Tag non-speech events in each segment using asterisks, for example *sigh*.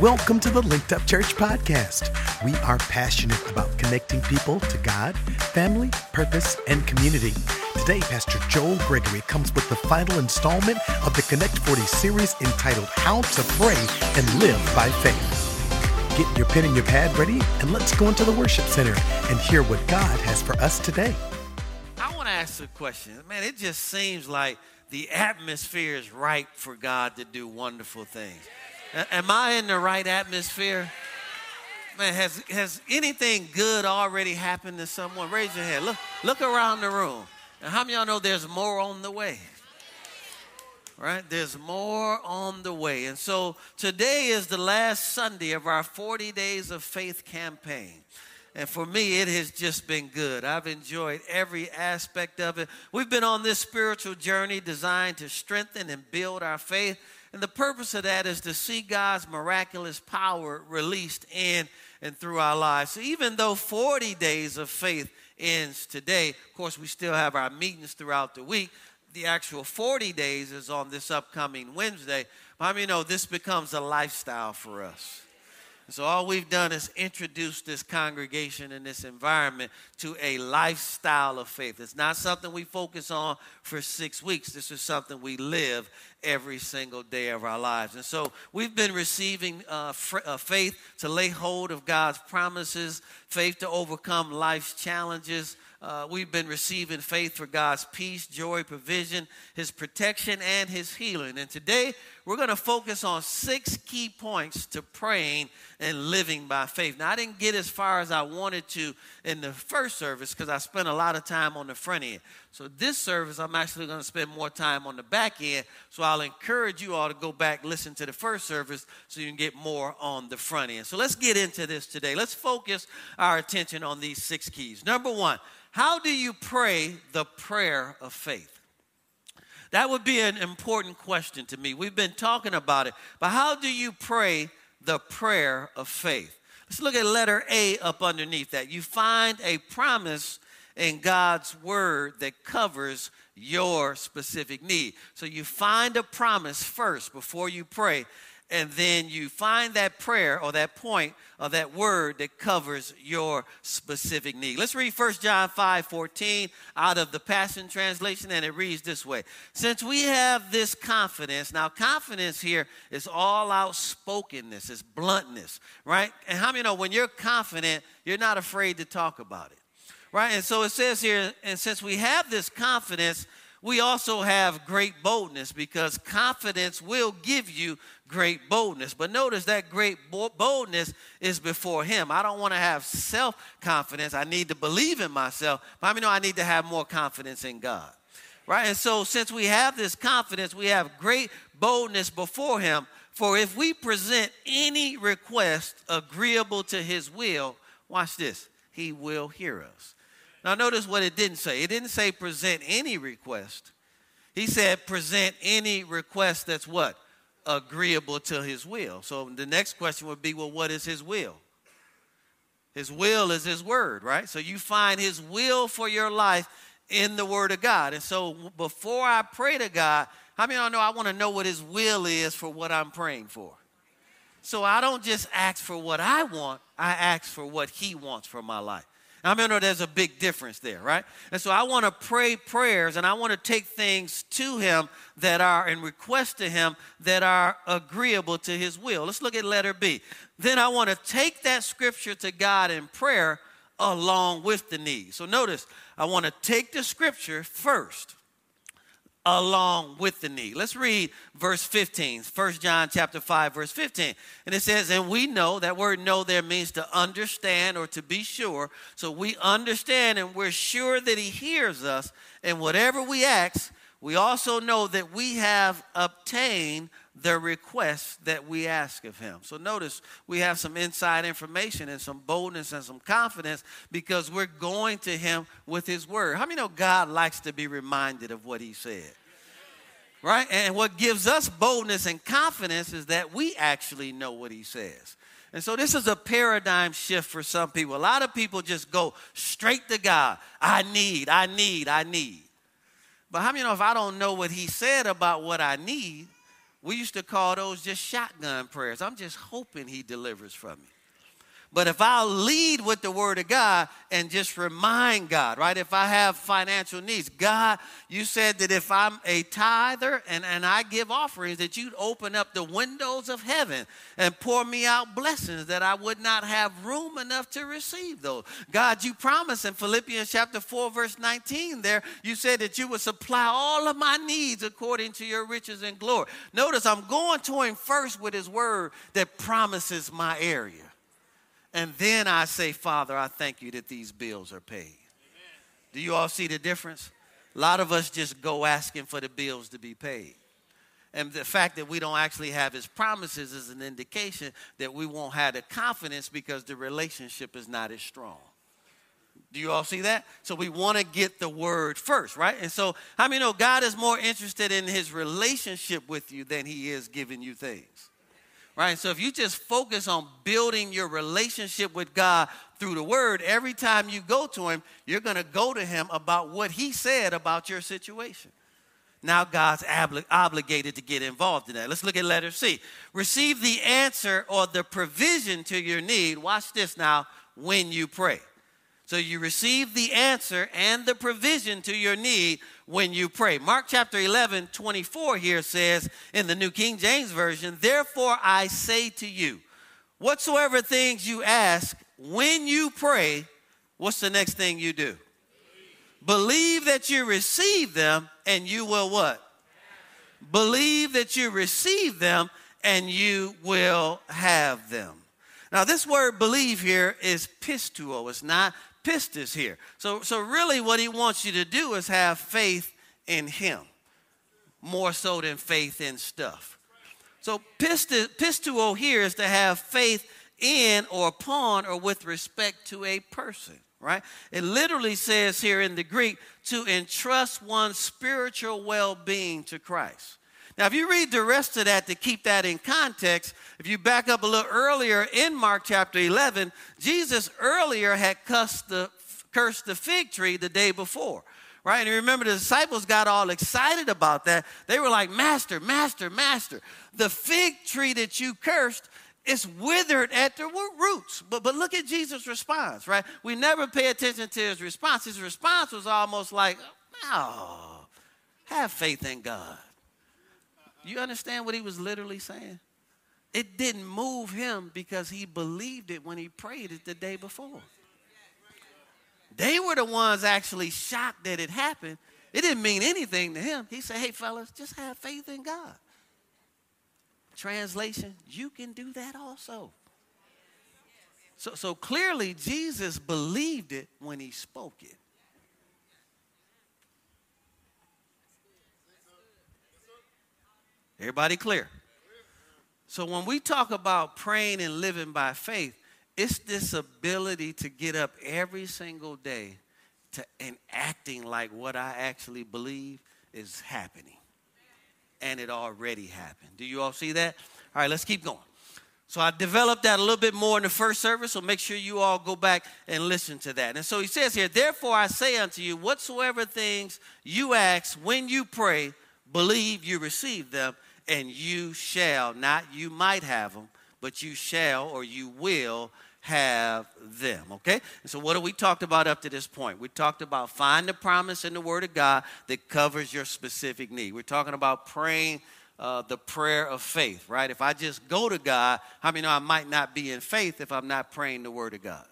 Welcome to the Linked Up Church podcast. We are passionate about connecting people to God, family, purpose, and community. Today, Pastor Joel Gregory comes with the final installment of the Connect 40 series entitled How to Pray and Live by Faith. Get your pen and your pad ready, and let's go into the worship center and hear what God has for us today. I want to ask a question. Man, it just seems like the atmosphere is ripe for God to do wonderful things. Am I in the right atmosphere? Man, has, has anything good already happened to someone? Raise your hand. Look, look around the room. And how many y'all know there's more on the way? Right? There's more on the way. And so today is the last Sunday of our 40 Days of Faith campaign. And for me, it has just been good. I've enjoyed every aspect of it. We've been on this spiritual journey designed to strengthen and build our faith. And the purpose of that is to see God's miraculous power released in and through our lives. So even though 40 days of faith ends today, of course, we still have our meetings throughout the week. The actual 40 days is on this upcoming Wednesday. But I mean, you know, this becomes a lifestyle for us. So, all we've done is introduce this congregation and this environment to a lifestyle of faith. It's not something we focus on for six weeks. This is something we live every single day of our lives. And so, we've been receiving uh, fr- uh, faith to lay hold of God's promises, faith to overcome life's challenges. Uh, we've been receiving faith for God's peace, joy, provision, His protection, and His healing. And today, we're going to focus on six key points to praying and living by faith. Now, I didn't get as far as I wanted to in the first service because I spent a lot of time on the front end. So, this service, I'm actually going to spend more time on the back end. So, I'll encourage you all to go back, listen to the first service so you can get more on the front end. So, let's get into this today. Let's focus our attention on these six keys. Number one, how do you pray the prayer of faith? That would be an important question to me. We've been talking about it, but how do you pray the prayer of faith? Let's look at letter A up underneath that. You find a promise in God's word that covers your specific need. So you find a promise first before you pray and then you find that prayer or that point or that word that covers your specific need. Let's read 1 John 5 14 out of the Passion Translation, and it reads this way Since we have this confidence, now confidence here is all outspokenness, it's bluntness, right? And how many know when you're confident, you're not afraid to talk about it, right? And so it says here, and since we have this confidence, we also have great boldness because confidence will give you great boldness. But notice that great boldness is before Him. I don't want to have self confidence. I need to believe in myself. But I mean, no, I need to have more confidence in God. Right? And so, since we have this confidence, we have great boldness before Him. For if we present any request agreeable to His will, watch this, He will hear us. Now, notice what it didn't say. It didn't say present any request. He said present any request that's what? Agreeable to his will. So the next question would be well, what is his will? His will is his word, right? So you find his will for your life in the word of God. And so before I pray to God, how many of y'all know I want to know what his will is for what I'm praying for? So I don't just ask for what I want, I ask for what he wants for my life. I mean, there's a big difference there, right? And so I want to pray prayers and I want to take things to Him that are and request to Him that are agreeable to His will. Let's look at letter B. Then I want to take that scripture to God in prayer along with the need. So notice, I want to take the scripture first along with the need. Let's read verse 15, 1 John chapter 5, verse 15. And it says, And we know, that word know there means to understand or to be sure. So we understand and we're sure that he hears us. And whatever we ask, we also know that we have obtained the request that we ask of him. So notice we have some inside information and some boldness and some confidence because we're going to him with his word. How many know God likes to be reminded of what he said? Right? And what gives us boldness and confidence is that we actually know what he says. And so this is a paradigm shift for some people. A lot of people just go straight to God. I need, I need, I need. But how many know if I don't know what he said about what I need, We used to call those just shotgun prayers. I'm just hoping he delivers from me. But if I'll lead with the word of God and just remind God, right? If I have financial needs, God, you said that if I'm a tither and, and I give offerings, that you'd open up the windows of heaven and pour me out blessings that I would not have room enough to receive those. God, you promised in Philippians chapter 4, verse 19 there, you said that you would supply all of my needs according to your riches and glory. Notice I'm going to him first with his word that promises my area. And then I say, Father, I thank you that these bills are paid. Amen. Do you all see the difference? A lot of us just go asking for the bills to be paid. And the fact that we don't actually have his promises is an indication that we won't have the confidence because the relationship is not as strong. Do you all see that? So we want to get the word first, right? And so, how many know God is more interested in his relationship with you than he is giving you things? Right? So if you just focus on building your relationship with God through the word, every time you go to him, you're going to go to him about what he said about your situation. Now God's obli- obligated to get involved in that. Let's look at letter C. Receive the answer or the provision to your need. Watch this now when you pray. So you receive the answer and the provision to your need when you pray. Mark chapter 11, 24 here says in the New King James Version, Therefore I say to you, whatsoever things you ask when you pray, what's the next thing you do? Believe that you receive them and you will what? Believe that you receive them and you will have them. Now, this word believe here is pisteuo. It's not pistis here. So, so really, what he wants you to do is have faith in him more so than faith in stuff. So, pisteuo here is to have faith in or upon or with respect to a person, right? It literally says here in the Greek to entrust one's spiritual well being to Christ. Now, if you read the rest of that to keep that in context, if you back up a little earlier in Mark chapter 11, Jesus earlier had cursed the, cursed the fig tree the day before. Right? And remember, the disciples got all excited about that. They were like, Master, Master, Master, the fig tree that you cursed is withered at the roots. But, but look at Jesus' response, right? We never pay attention to his response. His response was almost like, Oh, have faith in God. You understand what he was literally saying? It didn't move him because he believed it when he prayed it the day before. They were the ones actually shocked that it happened. It didn't mean anything to him. He said, Hey, fellas, just have faith in God. Translation, you can do that also. So, so clearly, Jesus believed it when he spoke it. Everybody clear? So when we talk about praying and living by faith, it's this ability to get up every single day to, and acting like what I actually believe is happening. And it already happened. Do you all see that? All right, let's keep going. So I developed that a little bit more in the first service, so make sure you all go back and listen to that. And so he says here, Therefore I say unto you, whatsoever things you ask when you pray, believe you receive them, and you shall, not you might have them, but you shall or you will have them. Okay? And so, what have we talked about up to this point? We talked about find the promise in the Word of God that covers your specific need. We're talking about praying uh, the prayer of faith, right? If I just go to God, how I many know I might not be in faith if I'm not praying the Word of God?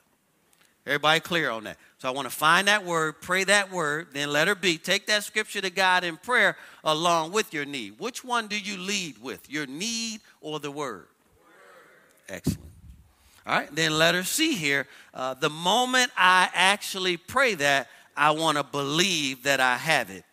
Everybody clear on that? So I want to find that word, pray that word, then let her be. Take that scripture to God in prayer along with your need. Which one do you lead with, your need or the word? word. Excellent. All right, then let her see here. Uh, the moment I actually pray that, I want to believe that I have it,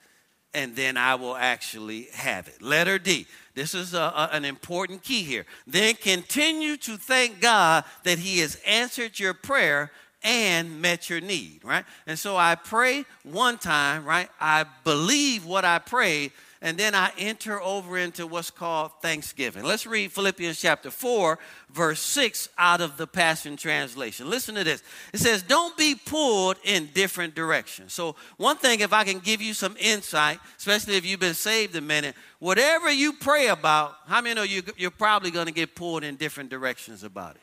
and then I will actually have it. Letter D. This is a, a, an important key here. Then continue to thank God that He has answered your prayer and met your need, right? And so I pray one time, right? I believe what I prayed, and then I enter over into what's called Thanksgiving. Let's read Philippians chapter 4, verse 6 out of the Passion Translation. Listen to this. It says, Don't be pulled in different directions. So, one thing, if I can give you some insight, especially if you've been saved a minute, whatever you pray about, how many know you, you're probably going to get pulled in different directions about it?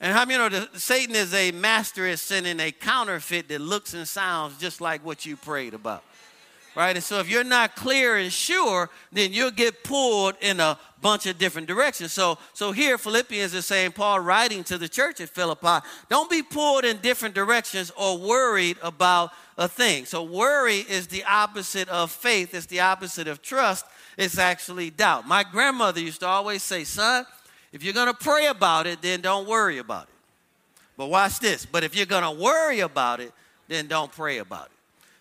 And how many know that Satan is a master at sending a counterfeit that looks and sounds just like what you prayed about? Right? And so if you're not clear and sure, then you'll get pulled in a bunch of different directions. So, so here Philippians is saying, Paul writing to the church at Philippi, don't be pulled in different directions or worried about a thing. So worry is the opposite of faith, it's the opposite of trust, it's actually doubt. My grandmother used to always say, son, if you're going to pray about it, then don't worry about it. But watch this. But if you're going to worry about it, then don't pray about it.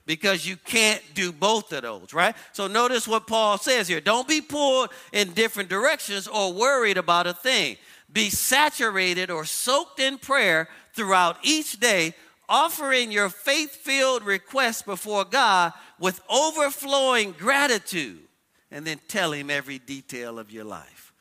Because you can't do both of those, right? So notice what Paul says here. Don't be pulled in different directions or worried about a thing. Be saturated or soaked in prayer throughout each day, offering your faith filled requests before God with overflowing gratitude, and then tell Him every detail of your life.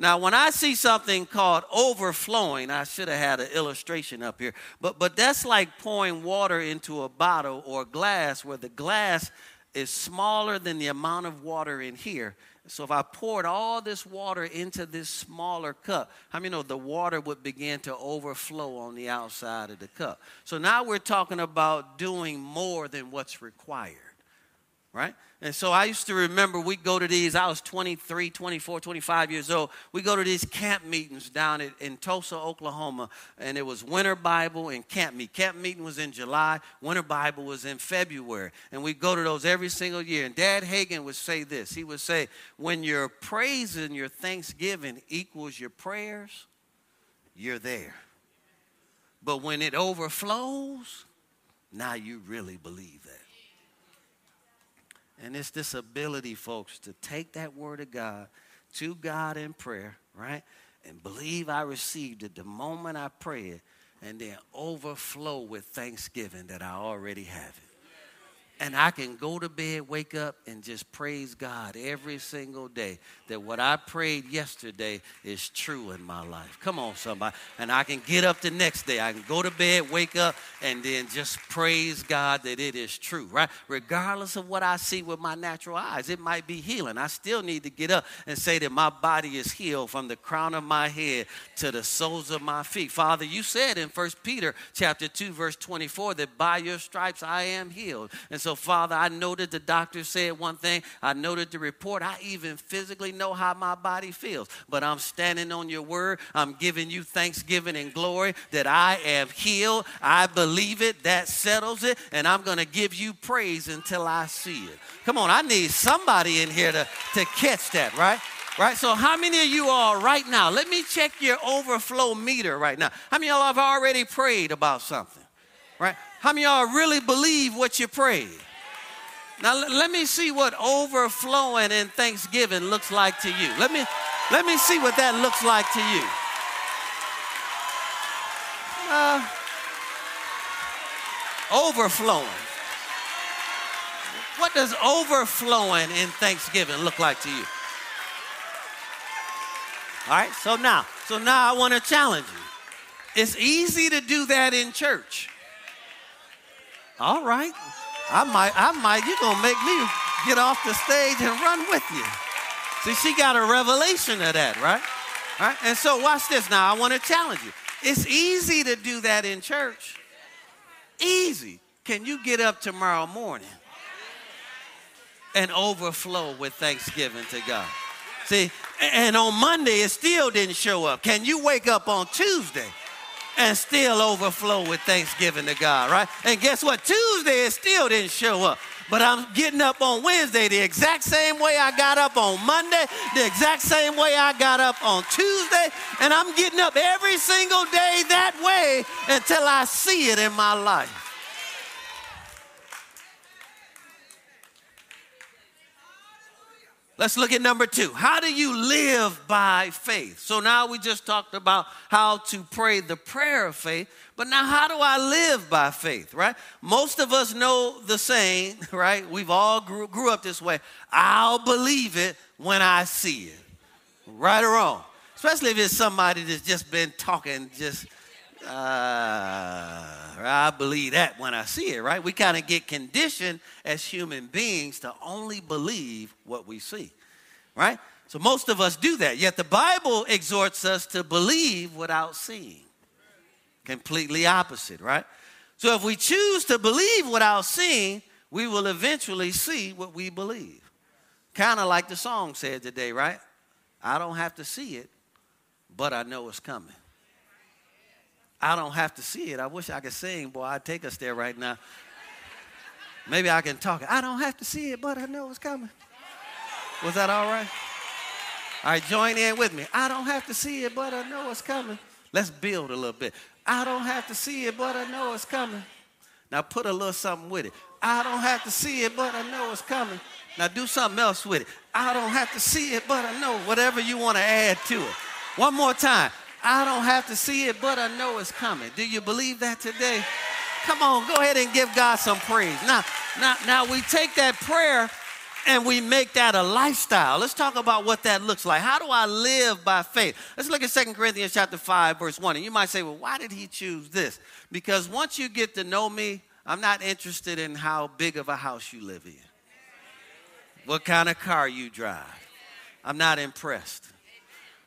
Now, when I see something called overflowing, I should have had an illustration up here, but, but that's like pouring water into a bottle or glass where the glass is smaller than the amount of water in here. So if I poured all this water into this smaller cup, how many know the water would begin to overflow on the outside of the cup? So now we're talking about doing more than what's required, right? And so I used to remember we'd go to these, I was 23, 24, 25 years old. We go to these camp meetings down in, in Tulsa, Oklahoma, and it was winter Bible and camp meet. Camp meeting was in July, winter Bible was in February. And we go to those every single year. And Dad Hagin would say this. He would say, when your praise and your thanksgiving equals your prayers, you're there. But when it overflows, now you really believe that. And it's this ability, folks, to take that word of God to God in prayer, right? And believe I received it the moment I pray it, and then overflow with thanksgiving that I already have it and I can go to bed, wake up, and just praise God every single day that what I prayed yesterday is true in my life. Come on, somebody. And I can get up the next day. I can go to bed, wake up, and then just praise God that it is true, right? Regardless of what I see with my natural eyes, it might be healing. I still need to get up and say that my body is healed from the crown of my head to the soles of my feet. Father, you said in First Peter chapter 2, verse 24, that by your stripes I am healed. And so so, Father, I know that the doctor said one thing. I know that the report, I even physically know how my body feels. But I'm standing on your word. I'm giving you thanksgiving and glory that I am healed. I believe it. That settles it. And I'm going to give you praise until I see it. Come on, I need somebody in here to, to catch that, right? Right? So, how many of you are right now? Let me check your overflow meter right now. How many of y'all have already prayed about something? Right? How many y'all really believe what you pray? Now let me see what overflowing in thanksgiving looks like to you. Let me let me see what that looks like to you. Uh, overflowing. What does overflowing in thanksgiving look like to you? All right, so now, so now I want to challenge you. It's easy to do that in church. All right. I might, I might, you're to make me get off the stage and run with you. See, she got a revelation of that, right? Right? And so watch this now. I want to challenge you. It's easy to do that in church. Easy. Can you get up tomorrow morning and overflow with thanksgiving to God? See, and on Monday it still didn't show up. Can you wake up on Tuesday and still overflow with thanksgiving to God, right? And guess what? Tuesday it still didn't show up. But I'm getting up on Wednesday the exact same way I got up on Monday, the exact same way I got up on Tuesday, and I'm getting up every single day that way until I see it in my life. Let's look at number two. How do you live by faith? So now we just talked about how to pray the prayer of faith, but now how do I live by faith, right? Most of us know the saying, *laughs* right? We've all grew, grew up this way. I'll believe it when I see it. Right or wrong? Especially if it's somebody that's just been talking, just, uh, I believe that when I see it, right? We kind of get conditioned as human beings to only believe what we see, right? So most of us do that. Yet the Bible exhorts us to believe without seeing. Completely opposite, right? So if we choose to believe without seeing, we will eventually see what we believe. Kind of like the song said today, right? I don't have to see it, but I know it's coming. I don't have to see it. I wish I could sing, boy, I'd take us there right now. Maybe I can talk. I don't have to see it, but I know it's coming. Was that all right? All right, join in with me. I don't have to see it, but I know it's coming. Let's build a little bit. I don't have to see it, but I know it's coming. Now put a little something with it. I don't have to see it, but I know it's coming. Now do something else with it. I don't have to see it, but I know whatever you want to add to it. One more time. I don't have to see it, but I know it's coming. Do you believe that today? Come on, go ahead and give God some praise. Now, now, now we take that prayer and we make that a lifestyle. Let's talk about what that looks like. How do I live by faith? Let's look at 2 Corinthians chapter 5 verse 1. And you might say, "Well, why did he choose this?" Because once you get to know me, I'm not interested in how big of a house you live in. What kind of car you drive. I'm not impressed.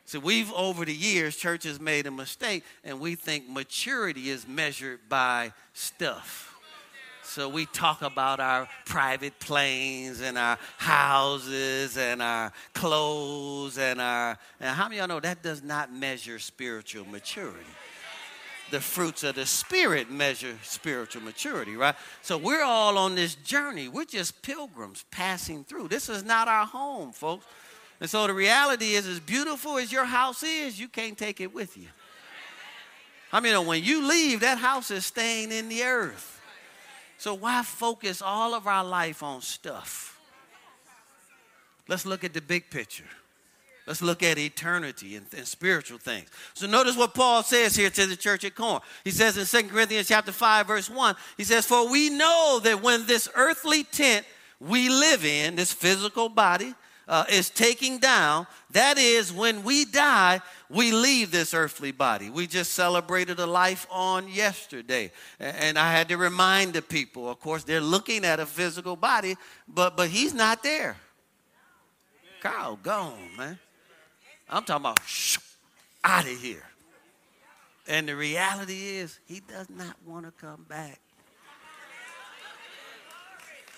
So we've over the years church has made a mistake and we think maturity is measured by stuff. So we talk about our private planes and our houses and our clothes and our. And how many y'all know that does not measure spiritual maturity? The fruits of the Spirit measure spiritual maturity, right? So we're all on this journey. We're just pilgrims passing through. This is not our home, folks. And so the reality is, as beautiful as your house is, you can't take it with you. I mean, when you leave, that house is staying in the earth. So why focus all of our life on stuff? Let's look at the big picture. Let's look at eternity and, and, spiritual things. So notice what Paul says here to the church at Corinth. He says in 2 Corinthians chapter 5, verse 1, he says, For we know that when this earthly tent we live in, this physical body, uh, is taking down, that is when we die, we leave this earthly body. We just celebrated a life on yesterday. And I had to remind the people, of course, they're looking at a physical body, but, but he's not there. Carl gone, man. I'm talking about out of here. And the reality is, he does not want to come back.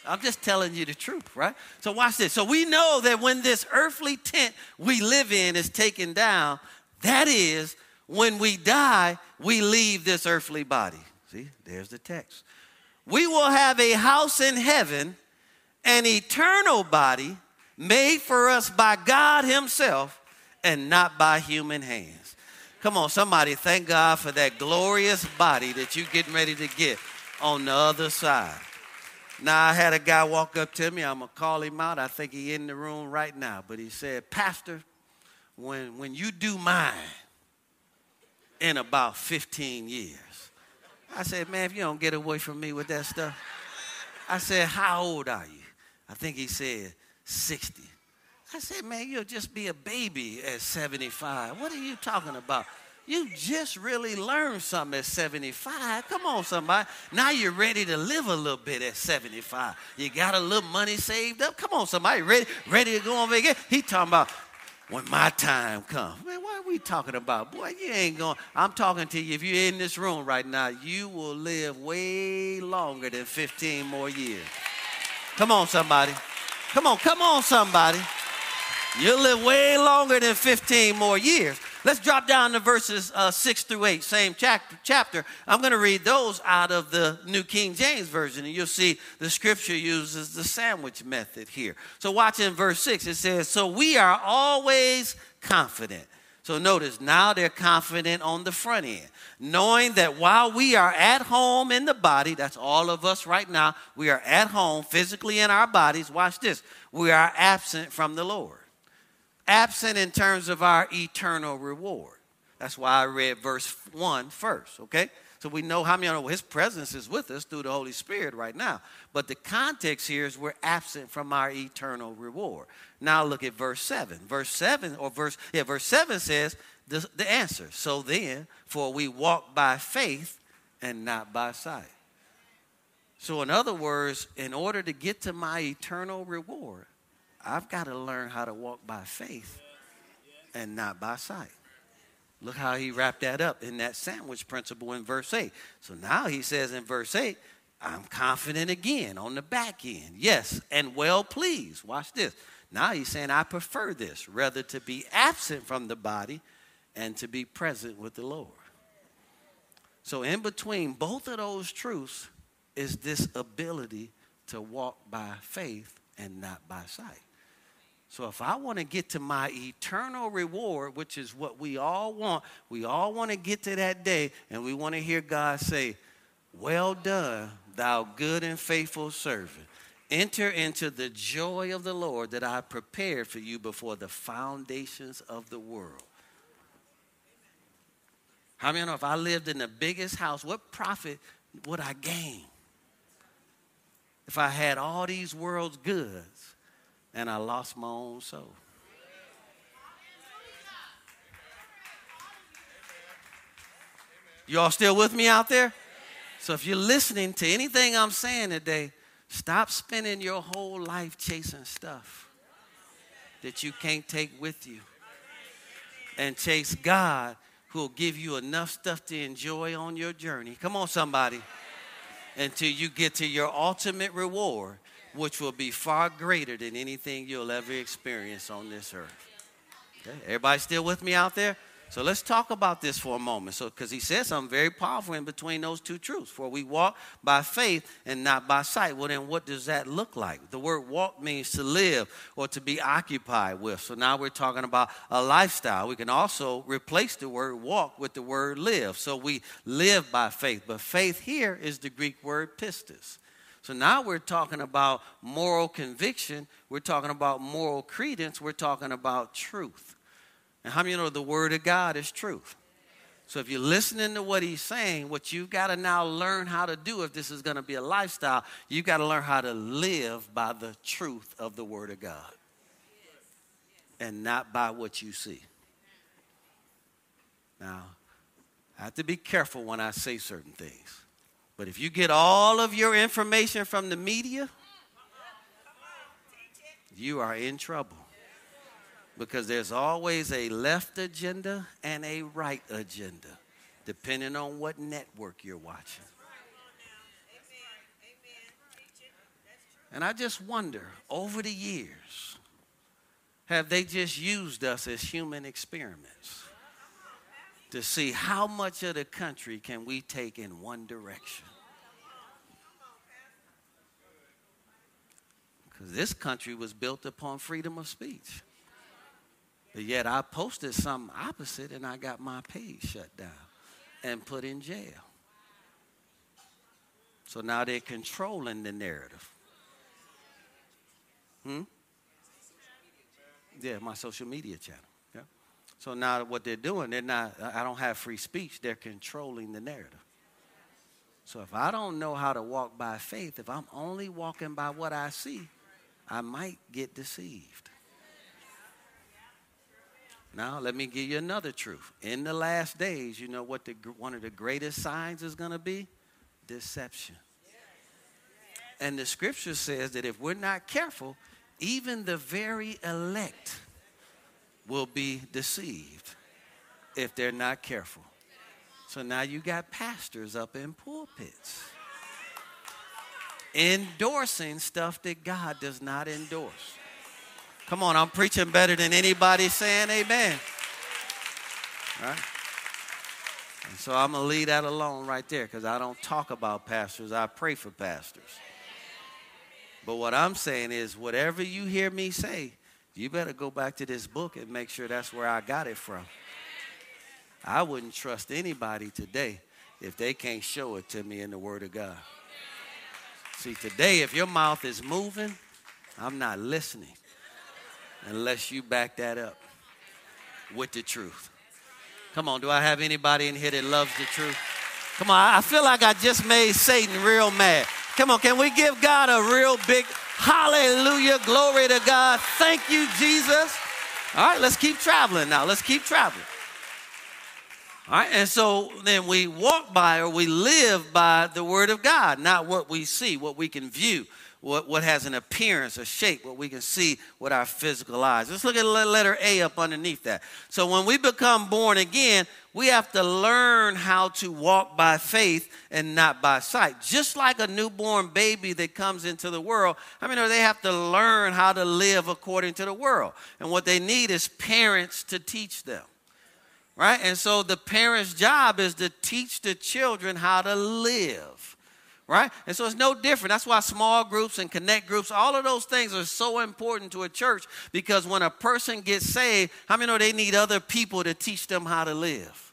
I'm just telling you the truth, right? So watch this. So we know that when this earthly tent we live in is taken down, that is when we die, we leave this earthly body. See, there's the text. We will have a house in heaven, an eternal body made for us by God Himself and not by human hands. Come on, somebody, thank God for that glorious body that you're getting ready to get on the other side. Now, I had a guy walk up to me. I'm going to call him out. I think he's in the room right now. But he said, Pastor, when, when you do mine in about 15 years, I said, man, if you don't get away from me with that stuff. I said, how old are you? I think he said 60. I said, man, you'll just be a baby at 75. What are you talking about? You just really learned something at 75. Come on, somebody. Now you're ready to live a little bit at 75. You got a little money saved up. Come on, somebody. Ready, ready to go on vacation. He talking about when my time comes. Man, what are we talking about? Boy, you ain't going. I'm talking to you. If you're in this room right now, you will live way longer than 15 more years. Come on, somebody. Come on, come on, somebody. You'll live way longer than 15 more years. Let's drop down to verses uh, 6 through 8, same chapter, chapter. I'm going to read those out of the New King James Version, and you'll see the scripture uses the sandwich method here. So, watch in verse 6, it says, So we are always confident. So notice now they're confident on the front end, knowing that while we are at home in the body, that's all of us right now, we are at home physically in our bodies. Watch this. We are absent from the Lord. Absent in terms of our eternal reward. That's why I read verse 1 first, okay? So we know how many know his presence is with us through the Holy Spirit right now. But the context here is we're absent from our eternal reward. Now look at verse 7. Verse 7 or verse yeah, verse 7 says the, the answer. So then, for we walk by faith and not by sight. So in other words, in order to get to my eternal reward, I've got to learn how to walk by faith and not by sight. Look how he wrapped that up in that sandwich principle in verse 8. So now he says in verse 8, I'm confident again on the back end. Yes, and well pleased. Watch this. Now he's saying, I prefer this, rather to be absent from the body and to be present with the Lord. So, in between both of those truths is this ability to walk by faith and not by sight. So if I want to get to my eternal reward, which is what we all want, we all want to get to that day and we want to hear God say, Well done, thou good and faithful servant. Enter into the joy of the Lord that I prepared for you before the foundations of the world. How many know if I lived in the biggest house, what profit would I gain? If I had all these world's goods and I lost my own soul. You all still with me out there? So if you're listening to anything I'm saying today, stop spending your whole life chasing stuff that you can't take with you. And chase God who will give you enough stuff to enjoy on your journey. Come on, somebody. Until you get to your ultimate reward which will be far greater than anything you'll ever experience on this earth. Okay, everybody still with me out there? So let's talk about this for a moment. So, because he says something very powerful in between those two truths. For we walk by faith and not by sight. Well, then what does that look like? The word walk means to live or to be occupied with. So now we're talking about a lifestyle. We can also replace the word walk with the word live. So we live by faith. But faith here is the Greek word pistis. So now we're talking about moral conviction, we're talking about moral credence, we're talking about truth. And how many you know the Word of God is truth? So if you're listening to what he's saying, what you've got to now learn how to do if this is going to be a lifestyle, you've got to learn how to live by the truth of the Word of God and not by what you see. Now, I have to be careful when I say certain things. But if you get all of your information from the media, you are in trouble. Because there's always a left agenda and a right agenda, depending on what network you're watching. And I just wonder over the years, have they just used us as human experiments? To see how much of the country can we take in one direction. Because this country was built upon freedom of speech. But yet I posted something opposite and I got my page shut down and put in jail. So now they're controlling the narrative. Hmm? Yeah, my social media channel. So now what they're doing, they're not, I don't have free speech, they're controlling the narrative. So if I don't know how to walk by faith, if I'm only walking by what I see, I might get deceived. Now, let me give you another truth. In the last days, you know what the, one of the greatest signs is going to be? Deception. And the scripture says that if we're not careful, even the very elect will be deceived if they're not careful. So now you got pastors up in pulpits endorsing stuff that God does not endorse. Come on, I'm preaching better than anybody saying amen. Right? And so I'm going to leave that alone right there because I don't talk about pastors, I pray for pastors. But what I'm saying is, whatever you hear me say, you better go back to this book and make sure that's where I got it from. I wouldn't trust anybody today if they can't show it to me in the Word of God. See, today, if your mouth is moving, I'm not listening unless you back that up with the truth. Come on, do I have anybody in here that loves the truth? Come on, I feel like I just made Satan real mad. Come on, can we give God a real big hallelujah? Glory to God. Thank you, Jesus. All right, let's keep traveling now. Let's keep traveling. All right, and so then we walk by or we live by the Word of God, not what we see, what we can view, what, what has an appearance, a shape, what we can see with our physical eyes. Let's look at the letter A up underneath that. So when we become born again, we have to learn how to walk by faith and not by sight. Just like a newborn baby that comes into the world, I mean, they have to learn how to live according to the world. And what they need is parents to teach them right? And so the parent's job is to teach the children how to live, right? And so it's no different. That's why small groups and connect groups, all of those things are so important to a church because when a person gets saved, how many know they need other people to teach them how to live?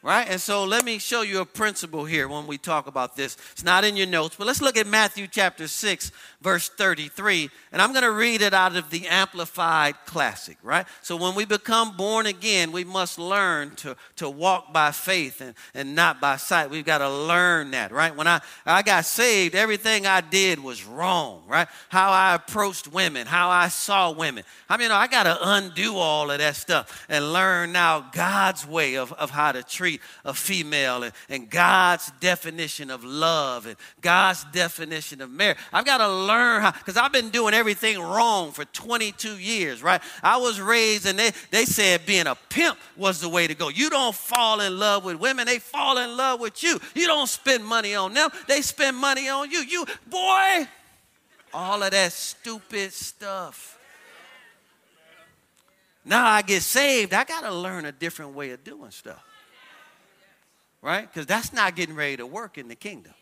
Right? And so let me show you a principle here when we talk about this. It's not in your notes, but let's look at Matthew chapter 6, verse 33. And I'm going to read it out of the Amplified Classic, right? So when we become born again, we must learn to, to walk by faith and, and not by sight. We've got to learn that, right? When I, I got saved, everything I did was wrong, right? How I approached women, how I saw women. I mean, I got to undo all of that stuff and learn now God's way of, of how to treat treat a female and, and God's definition of love and God's definition of marriage. I've got to learn how, because I've been doing everything wrong for 22 years, right? I was raised and they, they said being a pimp was the way to go. You don't fall in love with women, they fall in love with you. You don't spend money on them, they spend money on you. You, boy, all of that stupid stuff. Now I get saved, I got to learn a different way of doing stuff right? Because that's not getting ready to work in the kingdom.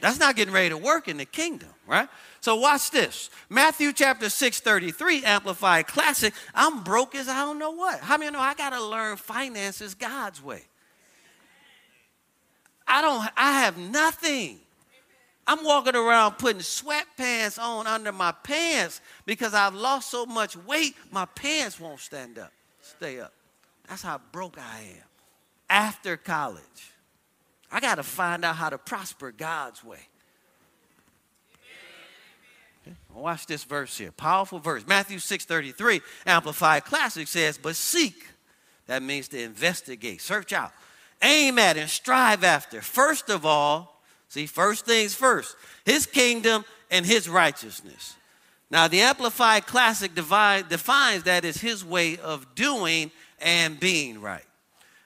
That's not getting ready to work in the kingdom, right? So watch this. Matthew chapter 6, 33, Amplified Classic. I'm broke as I don't know what. How many know I gotta learn finances God's way? I don't I have nothing. I'm walking around putting sweatpants on under my pants because I've lost so much weight, my pants won't stand up, stay up. That's how broke I am. After college, I got to find out how to prosper God's way. Okay. Watch this verse here. Powerful verse. Matthew 6:33, Amplified Classic says, "But seek." That means to investigate, search out, aim at, and strive after. First of all, see, first things first, His kingdom and His righteousness. Now, the Amplified Classic defines that as His way of doing and being right.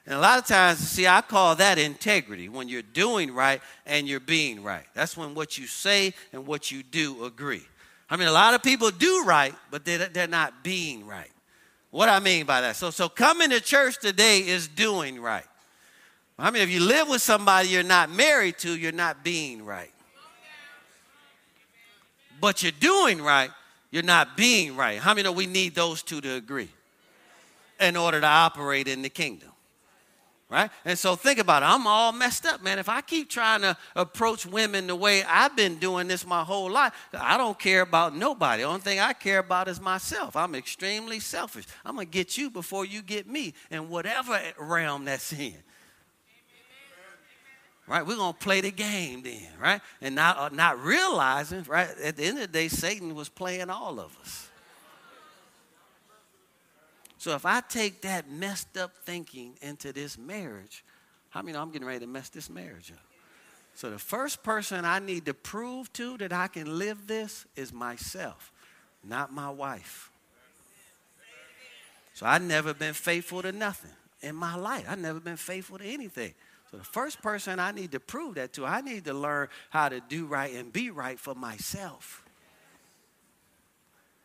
And a lot of times, see, I call that integrity when you're doing right and you're being right. That's when what you say and what you do agree. I mean, a lot of people do right, but they're, they're not being right. What I mean by that? So, so coming to church today is doing right. I mean, if you live with somebody you're not married to, you're not being right. But you're doing right, you're not being right. How many know we need those two to agree? in order to operate in the kingdom. Right? And so think about it. I'm all messed up, man. If I keep trying to approach women the way I've been doing this my whole life, I don't care about nobody. The only thing I care about is myself. I'm extremely selfish. I'm going to get you before you get me in whatever realm that's in. Right? We're going to play the game then, right? And not, uh, not realizing, right? At the end of the day, Satan was playing all of us. So if I take that messed up thinking into this marriage, how I many know I'm getting ready to mess this marriage up? So the first person I need to prove to that I can live this is myself, not my wife. So I've never been faithful to nothing in my life. I've never been faithful to anything. So the first person I need to prove that to, I need to learn how to do right and be right for myself.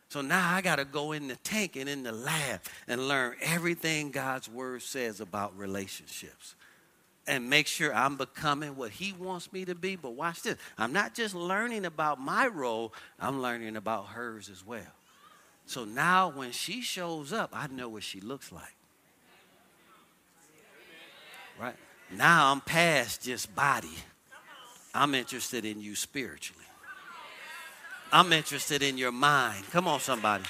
So now I got to go in the tank and in the lab and learn everything God's word says about relationships and make sure I'm becoming what He wants me to be. But watch this I'm not just learning about my role, I'm learning about hers as well. So now when she shows up, I know what she looks like. Right? Now I'm past just body. I'm interested in you spiritually. I'm interested in your mind. Come on, somebody.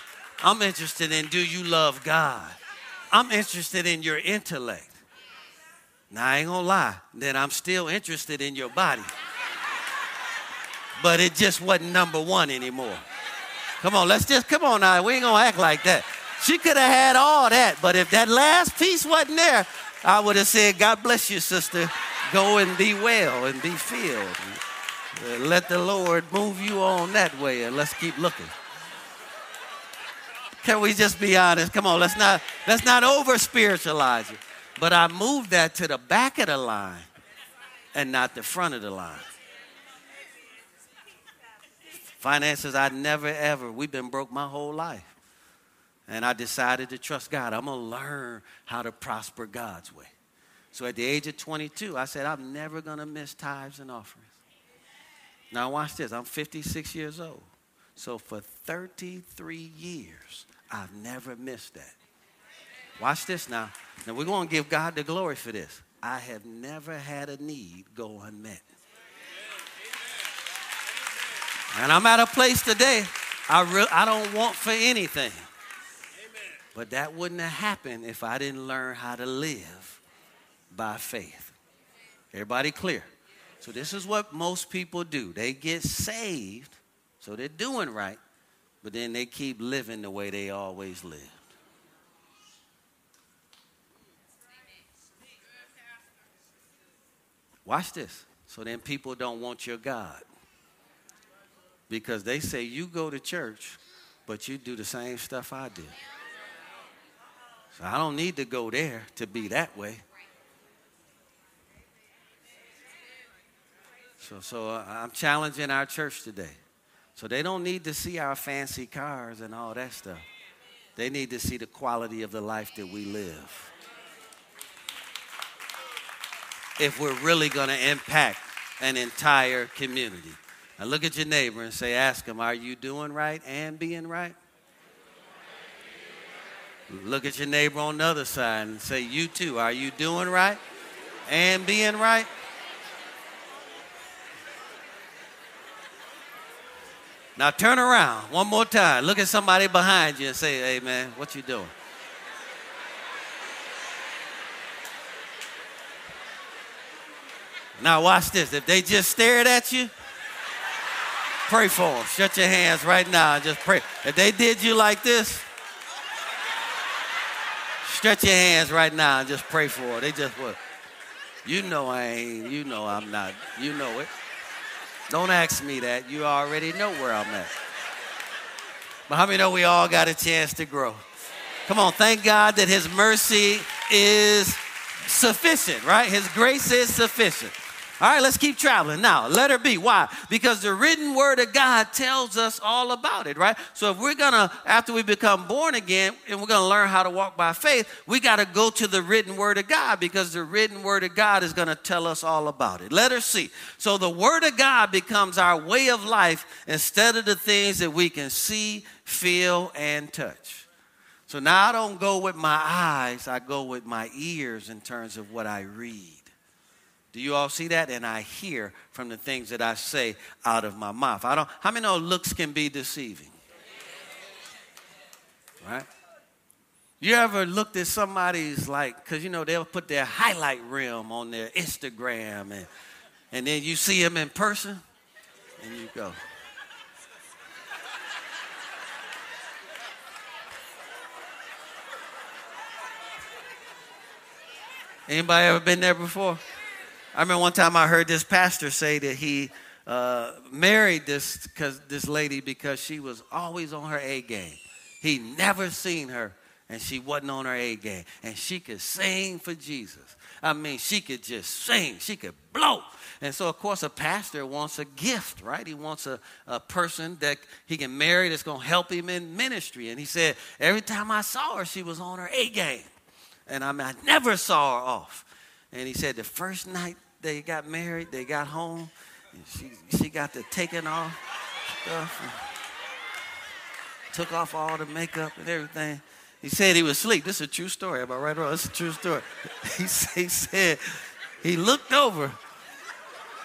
I'm interested in do you love God? I'm interested in your intellect. Now, I ain't gonna lie, that I'm still interested in your body. But it just wasn't number one anymore. Come on, let's just, come on now. We ain't gonna act like that. She could have had all that, but if that last piece wasn't there, I would have said, God bless you, sister. Go and be well and be filled. Uh, let the Lord move you on that way and let's keep looking. Can we just be honest? Come on, let's not let's not over spiritualize it. But I moved that to the back of the line and not the front of the line. Finances, I never ever, we've been broke my whole life. And I decided to trust God. I'm going to learn how to prosper God's way. So at the age of 22, I said, I'm never going to miss tithes and offerings. Now, watch this. I'm 56 years old. So for 33 years, I've never missed that. Watch this now. Now we're going to give God the glory for this. I have never had a need go unmet. And I'm at a place today I, re- I don't want for anything. But that wouldn't have happened if I didn't learn how to live by faith. Everybody clear? So, this is what most people do. They get saved, so they're doing right, but then they keep living the way they always lived. Watch this. So then people don't want your God. Because they say you go to church, but you do the same stuff I did. So I don't need to go there to be that way. So, so uh, I'm challenging our church today. So they don't need to see our fancy cars and all that stuff. They need to see the quality of the life that we live. If we're really going to impact an entire community. Now look at your neighbor and say, ask him, are you doing right and being right? Look at your neighbor on the other side and say, you too, are you doing right and being right? Now turn around one more time. Look at somebody behind you and say, hey man, what you doing? Now watch this. If they just stared at you, pray for them. Shut your hands right now and just pray. If they did you like this, stretch your hands right now and just pray for them. They just what? You know I ain't. You know I'm not. You know it. Don't ask me that. You already know where I'm at. But how many know we all got a chance to grow? Come on, thank God that His mercy is sufficient, right? His grace is sufficient. All right, let's keep traveling. Now, letter B. Why? Because the written word of God tells us all about it, right? So if we're going to, after we become born again and we're going to learn how to walk by faith, we got to go to the written word of God because the written word of God is going to tell us all about it. Letter C. So the word of God becomes our way of life instead of the things that we can see, feel, and touch. So now I don't go with my eyes, I go with my ears in terms of what I read. Do you all see that? And I hear from the things that I say out of my mouth. I don't how many know looks can be deceiving? Right? You ever looked at somebody's like, because you know, they'll put their highlight reel on their Instagram and and then you see them in person and you go. Anybody ever been there before? I remember one time I heard this pastor say that he uh, married this cause, this lady because she was always on her A game. He never seen her and she wasn't on her A game. And she could sing for Jesus. I mean, she could just sing. She could blow. And so, of course, a pastor wants a gift, right? He wants a, a person that he can marry that's going to help him in ministry. And he said, every time I saw her, she was on her A game. And I mean, I never saw her off. And he said the first night they got married, they got home, she, she got the taking off stuff. took off all the makeup and everything. He said he was asleep. This is a true story. Am I right or wrong? This is a true story. *laughs* He, he said he looked over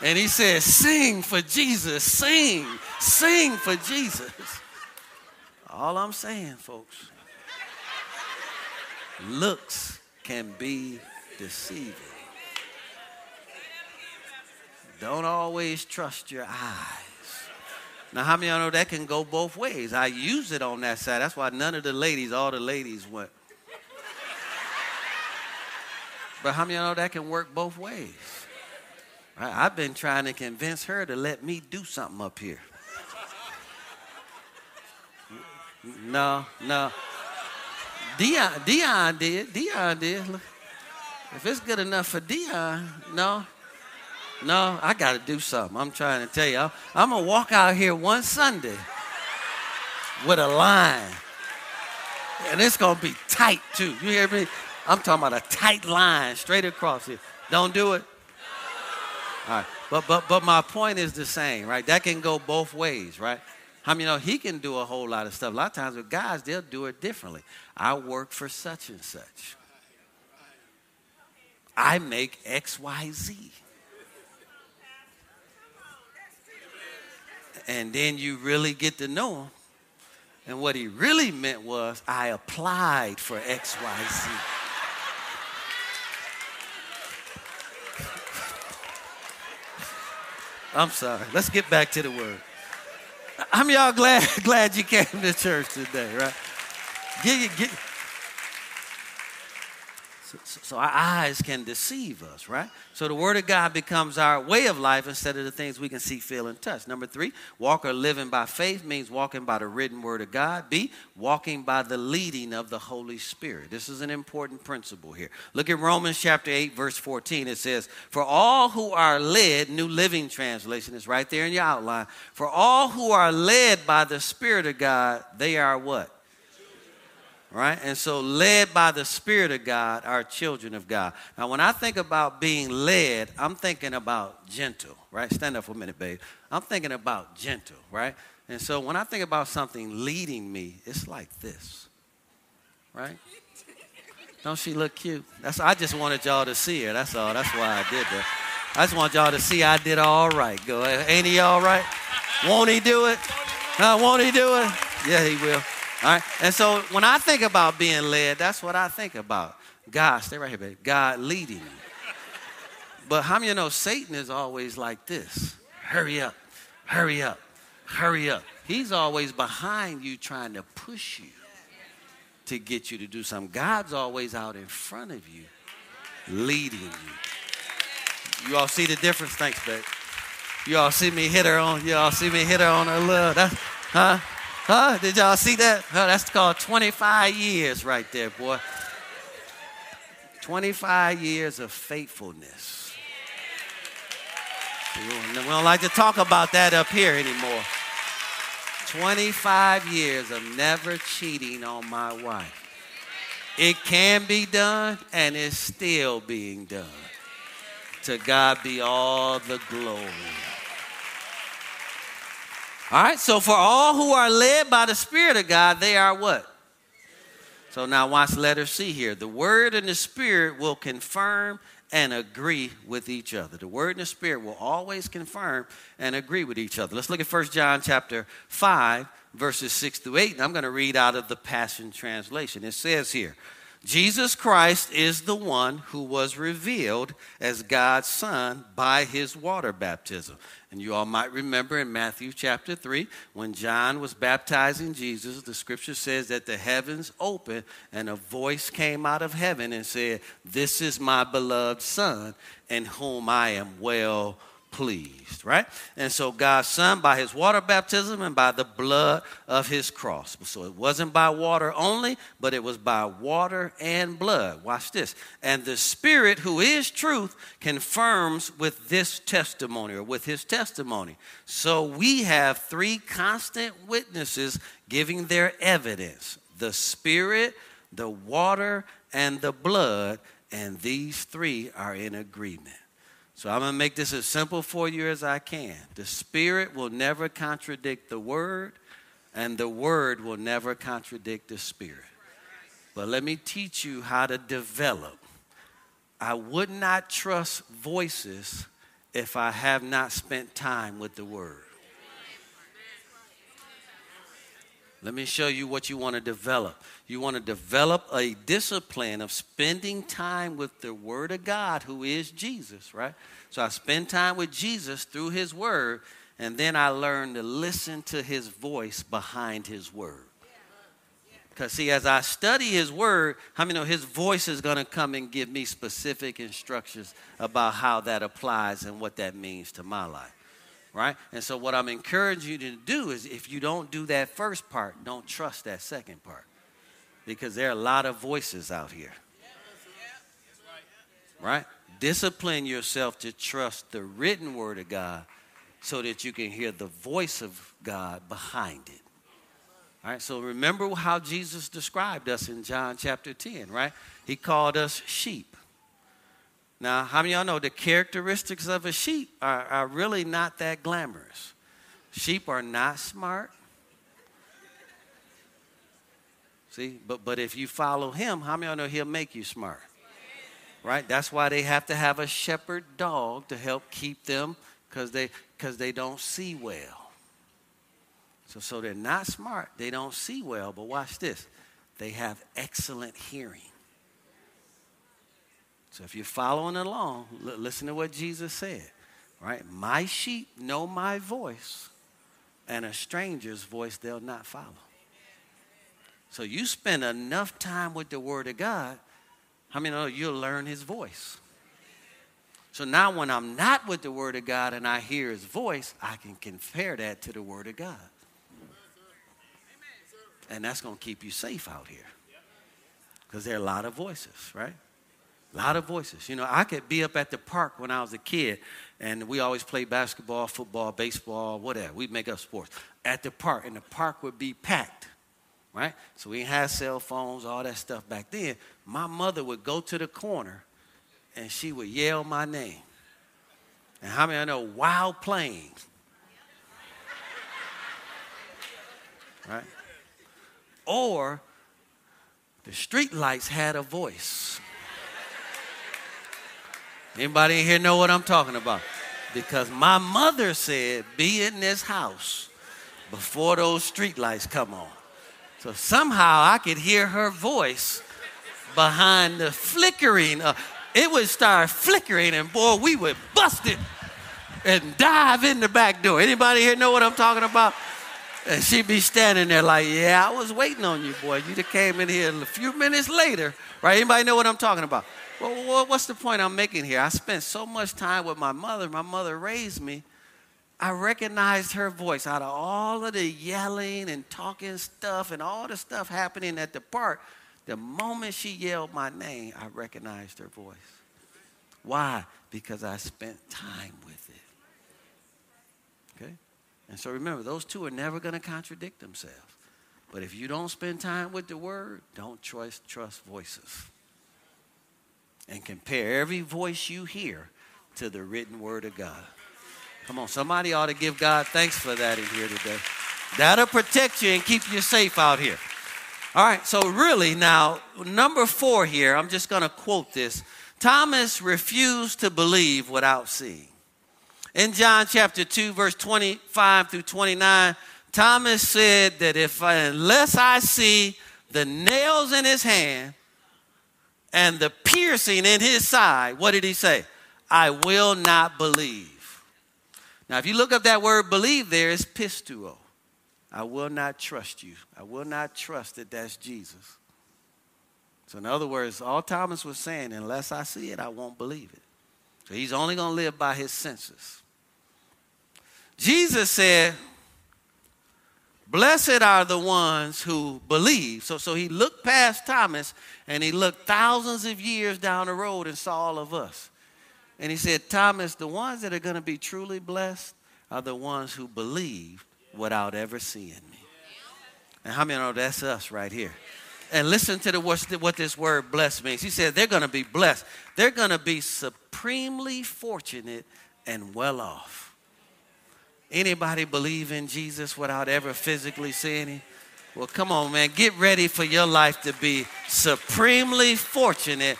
and he said, Sing for Jesus, sing, sing for Jesus. All I'm saying, folks, looks can be deceiving. Don't always trust your eyes. Now, how many of y'all know that can go both ways? I use it on that side. That's why none of the ladies, all the ladies went. But how many of y'all know that can work both ways? I've been trying to convince her to let me do something up here. No, no. Dion, Dion did. Dion did. If it's good enough for Dion, no. No, I got to do something. I'm trying to tell you. I'm, I'm going to walk out here one Sunday with a line. And it's going to be tight, too. You hear me? I'm talking about a tight line straight across here. Don't do it. All right. But, but, but my point is the same, right? That can go both ways, right? I mean, you know, he can do a whole lot of stuff. A lot of times with guys, they'll do it differently. I work for such and such. I make X, Y, Z. And then you really get to know him. And what he really meant was, I applied for X, Y, Z. I'm sorry. Let's get back to the word. I'm y'all glad *laughs* glad you came to church today, right? So, so, our eyes can deceive us, right? So the Word of God becomes our way of life instead of the things we can see, feel, and touch. Number three, walk or living by faith means walking by the written Word of God. B, walking by the leading of the Holy Spirit. This is an important principle here. Look at Romans chapter 8, verse 14. It says, For all who are led, New Living Translation is right there in your outline. For all who are led by the Spirit of God, they are what? Right? And so, led by the Spirit of God are children of God. Now, when I think about being led, I'm thinking about gentle, right? Stand up for a minute, babe. I'm thinking about gentle, right? And so, when I think about something leading me, it's like this, right? Don't she look cute? That's I just wanted y'all to see her. That's all. That's why I did that. I just want y'all to see I did all right. Go, ahead. ain't he all right? Won't he do it? Huh? Won't he do it? Yeah, he will. All right? And so when I think about being led, that's what I think about. God, stay right here, baby. God leading you. But how many you know Satan is always like this? Hurry up, hurry up, hurry up. He's always behind you trying to push you to get you to do something. God's always out in front of you, leading you. You all see the difference? Thanks, babe. You all see me hit her on, you all see me hit her on her love. That's, huh? Huh? Did y'all see that? Huh, that's called 25 years right there, boy. 25 years of faithfulness. We don't like to talk about that up here anymore. 25 years of never cheating on my wife. It can be done and it's still being done. To God be all the glory. All right, so for all who are led by the Spirit of God, they are what? So now watch letter C here. The Word and the Spirit will confirm and agree with each other. The Word and the Spirit will always confirm and agree with each other. Let's look at 1 John chapter 5, verses 6 through 8. And I'm going to read out of the Passion Translation. It says here, Jesus Christ is the one who was revealed as God's Son by his water baptism. And you all might remember in Matthew chapter 3, when John was baptizing Jesus, the scripture says that the heavens opened and a voice came out of heaven and said, This is my beloved Son, in whom I am well pleased, right? And so God's Son, by his water baptism and by the blood of his cross. So it wasn't by water only, but it was by water and blood. Watch this. And the Spirit, who is truth, confirms with this testimony or with his testimony. So we have three constant witnesses giving their evidence the Spirit, the water, and the blood. And these three are in agreement. So I'm going to make this as simple for you as I can. The Spirit will never contradict the Word, And the word will never contradict the spirit. But let me teach you how to develop. I would not trust voices if I have not spent time with the word. Let me show you what you want to develop. You want to develop a discipline of spending time with the Word of God, who is Jesus, right? So I spend time with Jesus through His Word, and then I learn to listen to His voice behind His Word. Because, see, as I study His Word, how many know His voice is going to come and give me specific instructions about how that applies and what that means to my life? Right? And so, what I'm encouraging you to do is if you don't do that first part, don't trust that second part. Because there are a lot of voices out here. Right? Discipline yourself to trust the written word of God so that you can hear the voice of God behind it. All right, so remember how Jesus described us in John chapter 10, right? He called us sheep. Now, how many of y'all know the characteristics of a sheep are, are really not that glamorous? Sheep are not smart. See, but, but if you follow him, how many of y'all know he'll make you smart? Right? That's why they have to have a shepherd dog to help keep them because they, they don't see well. So, so they're not smart. They don't see well, but watch this. They have excellent hearing. So if you're following along, l- listen to what Jesus said, right? My sheep know my voice, and a stranger's voice they'll not follow. So you spend enough time with the Word of God, how many know you'll learn His voice? So now when I'm not with the Word of God and I hear His voice, I can compare that to the Word of God. And that's going to keep you safe out here. Because there are a lot of voices, right? A lot of voices. You know, I could be up at the park when I was a kid, and we always play basketball, football, baseball, whatever. We'd make up sports at the park, and the park would be packed, right? So we had cell phones, all that stuff back then. My mother would go to the corner, and she would yell my name. And how many I know wild planes? *laughs* Right? Or the street lights had a voice. Anybody in here know what I'm talking about? Because my mother said, be in this house before those street lights come on. So somehow I could hear her voice behind the flickering. It would start flickering, and boy, we would bust it and dive in the back door. Anybody here know what I'm talking about? And she'd be standing there like, yeah, I was waiting on you, boy. You came in here a few minutes later, right? Anybody know what I'm talking about? Well, what's the point I'm making here? I spent so much time with my mother. My mother raised me. I recognized her voice out of all of the yelling and talking stuff and all the stuff happening at the park. The moment she yelled my name, I recognized her voice. Why? Because I spent time with it. Okay? And so remember, those two are never going to contradict themselves. But if you don't spend time with the word, don't trust, trust voices and compare every voice you hear to the written word of God. Come on, somebody ought to give God thanks for that in here today. That'll protect you and keep you safe out here. All right, so really now, number four here, I'm just going to quote this. Thomas refused to believe without seeing. In John chapter 2, verse 25 through 29, Thomas said that if unless I see the nails in his hand and the piercing in his side, what did he say? I will not believe. Now, if you look up that word believe there, it's pisteuo. I will not trust you. I will not trust that that's Jesus. So, in other words, all Thomas was saying, unless I see it, I won't believe it. So, he's only going to live by his senses. Jesus said, Blessed are the ones who believe. So, so he looked past Thomas and he looked thousands of years down the road and saw all of us. And he said, Thomas, the ones that are going to be truly blessed are the ones who believe without ever seeing me. And how many know that's us right here? And listen to the, what this word blessed means. He said they're going to be blessed. They're going to be supremely fortunate and well off. Anybody believe in Jesus without ever physically seeing him? Well, come on, man. Get ready for your life to be supremely fortunate,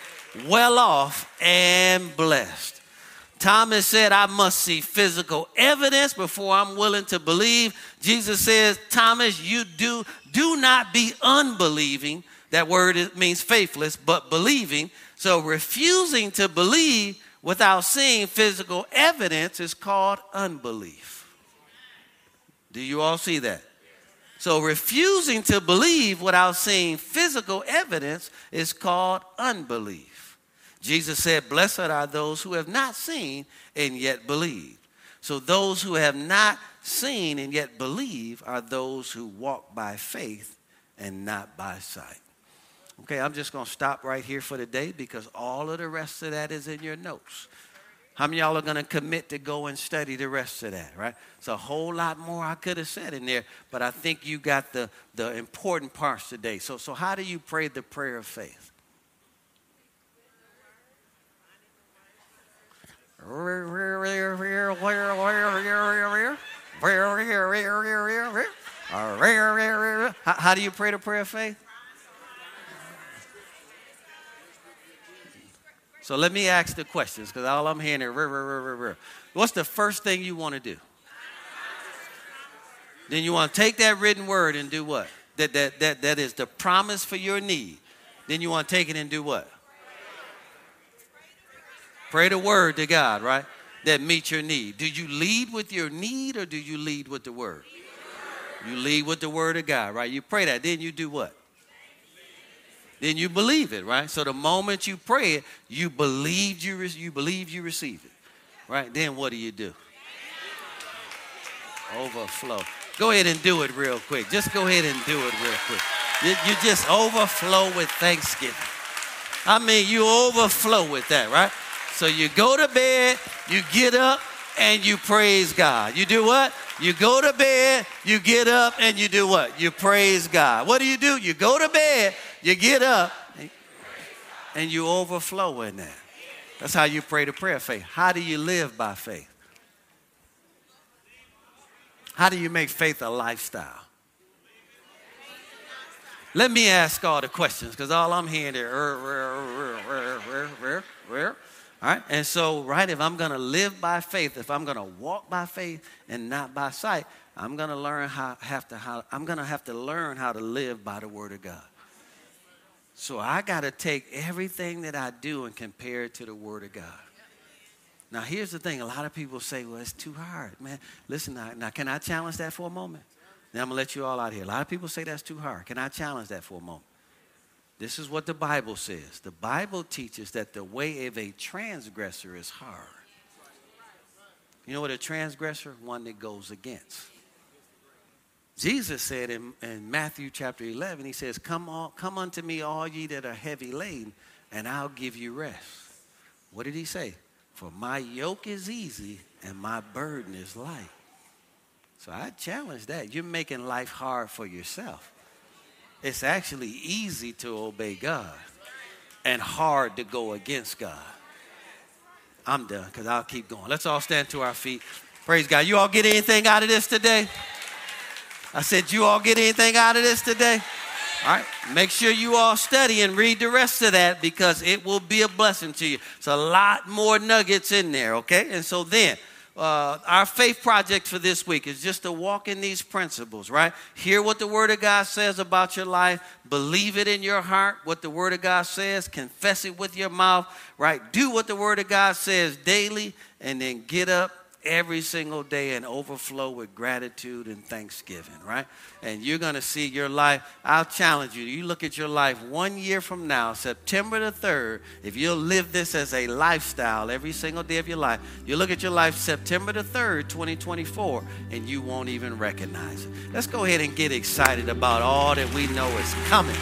well off, and blessed. Thomas said, I must see physical evidence before I'm willing to believe. Jesus says, Thomas, you do, do not be unbelieving. That word means faithless, but believing. So refusing to believe without seeing physical evidence is called unbelief. Do you all see that? So refusing to believe without seeing physical evidence is called unbelief. Jesus said, Blessed are those who have not seen and yet believe. So those who have not seen and yet believe are those who walk by faith and not by sight. Okay, I'm just going to stop right here for today because all of the rest of that is in your notes. How many y'all are going to commit to go and study the rest of that, right? It's a whole lot more I could have said in there, but I think you got the, the important parts today. So, so, how do you pray the prayer of faith? How, how do you pray the prayer of faith? So let me ask the questions because all I'm hearing is, what's the first thing you want to do? Then you want to take that written word and do what? That, that, that, that is the promise for your need. Then you want to take it and do what? Pray the word to God, right? That meets your need. Do you lead with your need or do you lead with the word? You lead with the word of God, right? You pray that. Then you do what? Then you believe it, right? So the moment you pray it, you believe you, re- you believe you receive it, right? Then what do you do? Overflow. Go ahead and do it real quick. Just go ahead and do it real quick. You, you just overflow with thanksgiving. I mean, you overflow with that, right? So you go to bed, you get up, and you praise God. You do what? You go to bed, you get up, and you do what? You praise God. What do you do? You go to bed, you get up, and you overflow in that. That's how you pray the prayer of faith. How do you live by faith? How do you make faith a lifestyle? Let me ask all the questions because all I'm hearing is, all right? And so, right, if I'm going to live by faith, if I'm going to walk by faith and not by sight, I'm going to learn how have to how I'm going to have to learn how to live by the word of God. So I got to take everything that I do and compare it to the word of God. Now, here's the thing. A lot of people say, well, it's too hard, man. Listen, now, now can I challenge that for a moment? I'm going to let you all out here. A lot of people say that's too hard. Can I challenge that for a moment? This is what the Bible says. The Bible teaches that the way of a transgressor is hard. You know what a transgressor? One that goes against. Jesus said in, in Matthew chapter 11, he says, come, all, come unto me, all ye that are heavy laden, and I'll give you rest. What did he say? For my yoke is easy and my burden is light. So I challenge that. You're making life hard for yourself it's actually easy to obey God and hard to go against God. I'm done because I'll keep going. Let's all stand to our feet. Praise God. You all get anything out of this today? I said, You all get anything out of this today? All right. Make sure you all study and read the rest of that because it will be a blessing to you. It's a lot more nuggets in there, okay? And so then, uh, our faith project for this week is just to walk in these principles, right? Hear what the Word of God says about your life, believe it in your heart, what the Word of God says, confess it with your mouth, right? Do what the Word of God says daily, and then get up every single day and overflow with gratitude and thanksgiving, right? And you're going to see your life. I'll challenge you. You look at your life one year from now, September the 3rd, if you'll live this as a lifestyle every single day of your life, you look at your life September the 3rd, 2024, and you won't even recognize it. Let's go ahead and get excited about all that we know is coming.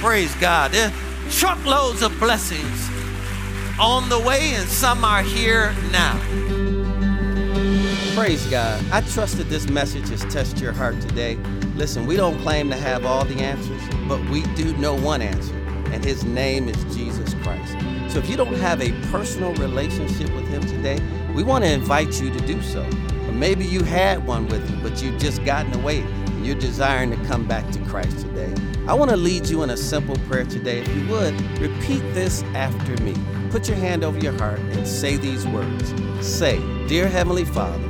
Praise God. There's truckloads of blessings on the way, and some are here now. Praise God. I trust that this message has touched your heart today. Listen, we don't claim to have all the answers, but we do know one answer, and his name is Jesus Christ. So if you don't have a personal relationship with him today, we want to invite you to do so Or maybe you had one with him, but you've just gotten away and you're desiring to come back to Christ today. I want to lead you in a simple prayer today. If you would, repeat this after me. Put your hand over your heart and say these words. Say, Dear Heavenly Father,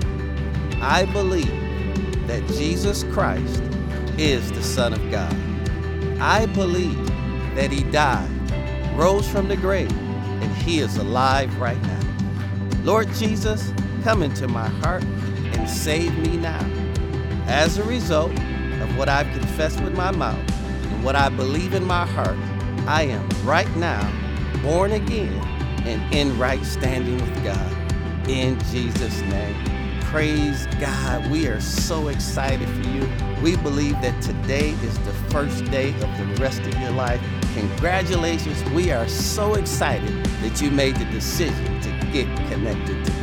I believe that Jesus Christ is the Son of God. I believe that He died, rose from the grave, and He is alive right now. Lord Jesus, come into my heart and save me now. As a result of what I've confessed with my mouth and what I believe in my heart, I am right now born again and in right standing with God. In Jesus' name. Praise God. We are so excited for you. We believe that today is the first day of the rest of your life. Congratulations. We are so excited that you made the decision to get connected to God.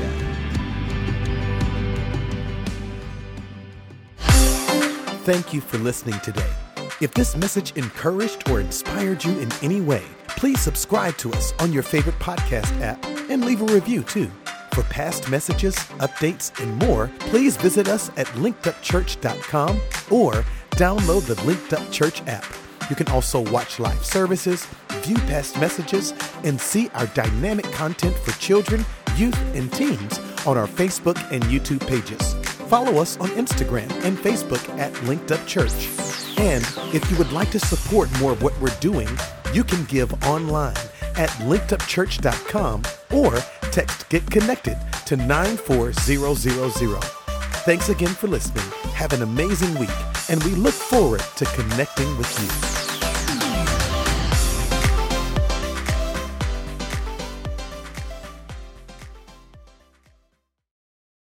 Thank you for listening today. If this message encouraged or inspired you in any way, please subscribe to us on your favorite podcast app and leave a review too. For past messages, updates, and more, please visit us at linkedupchurch.com or download the Linked Up Church app. You can also watch live services, view past messages, and see our dynamic content for children, youth, and teens on our Facebook and YouTube pages. Follow us on Instagram and Facebook at Linked Up Church. And if you would like to support more of what we're doing, you can give online at linkedupchurch.com or text Get Connected to 94000. Thanks again for listening. Have an amazing week, and we look forward to connecting with you.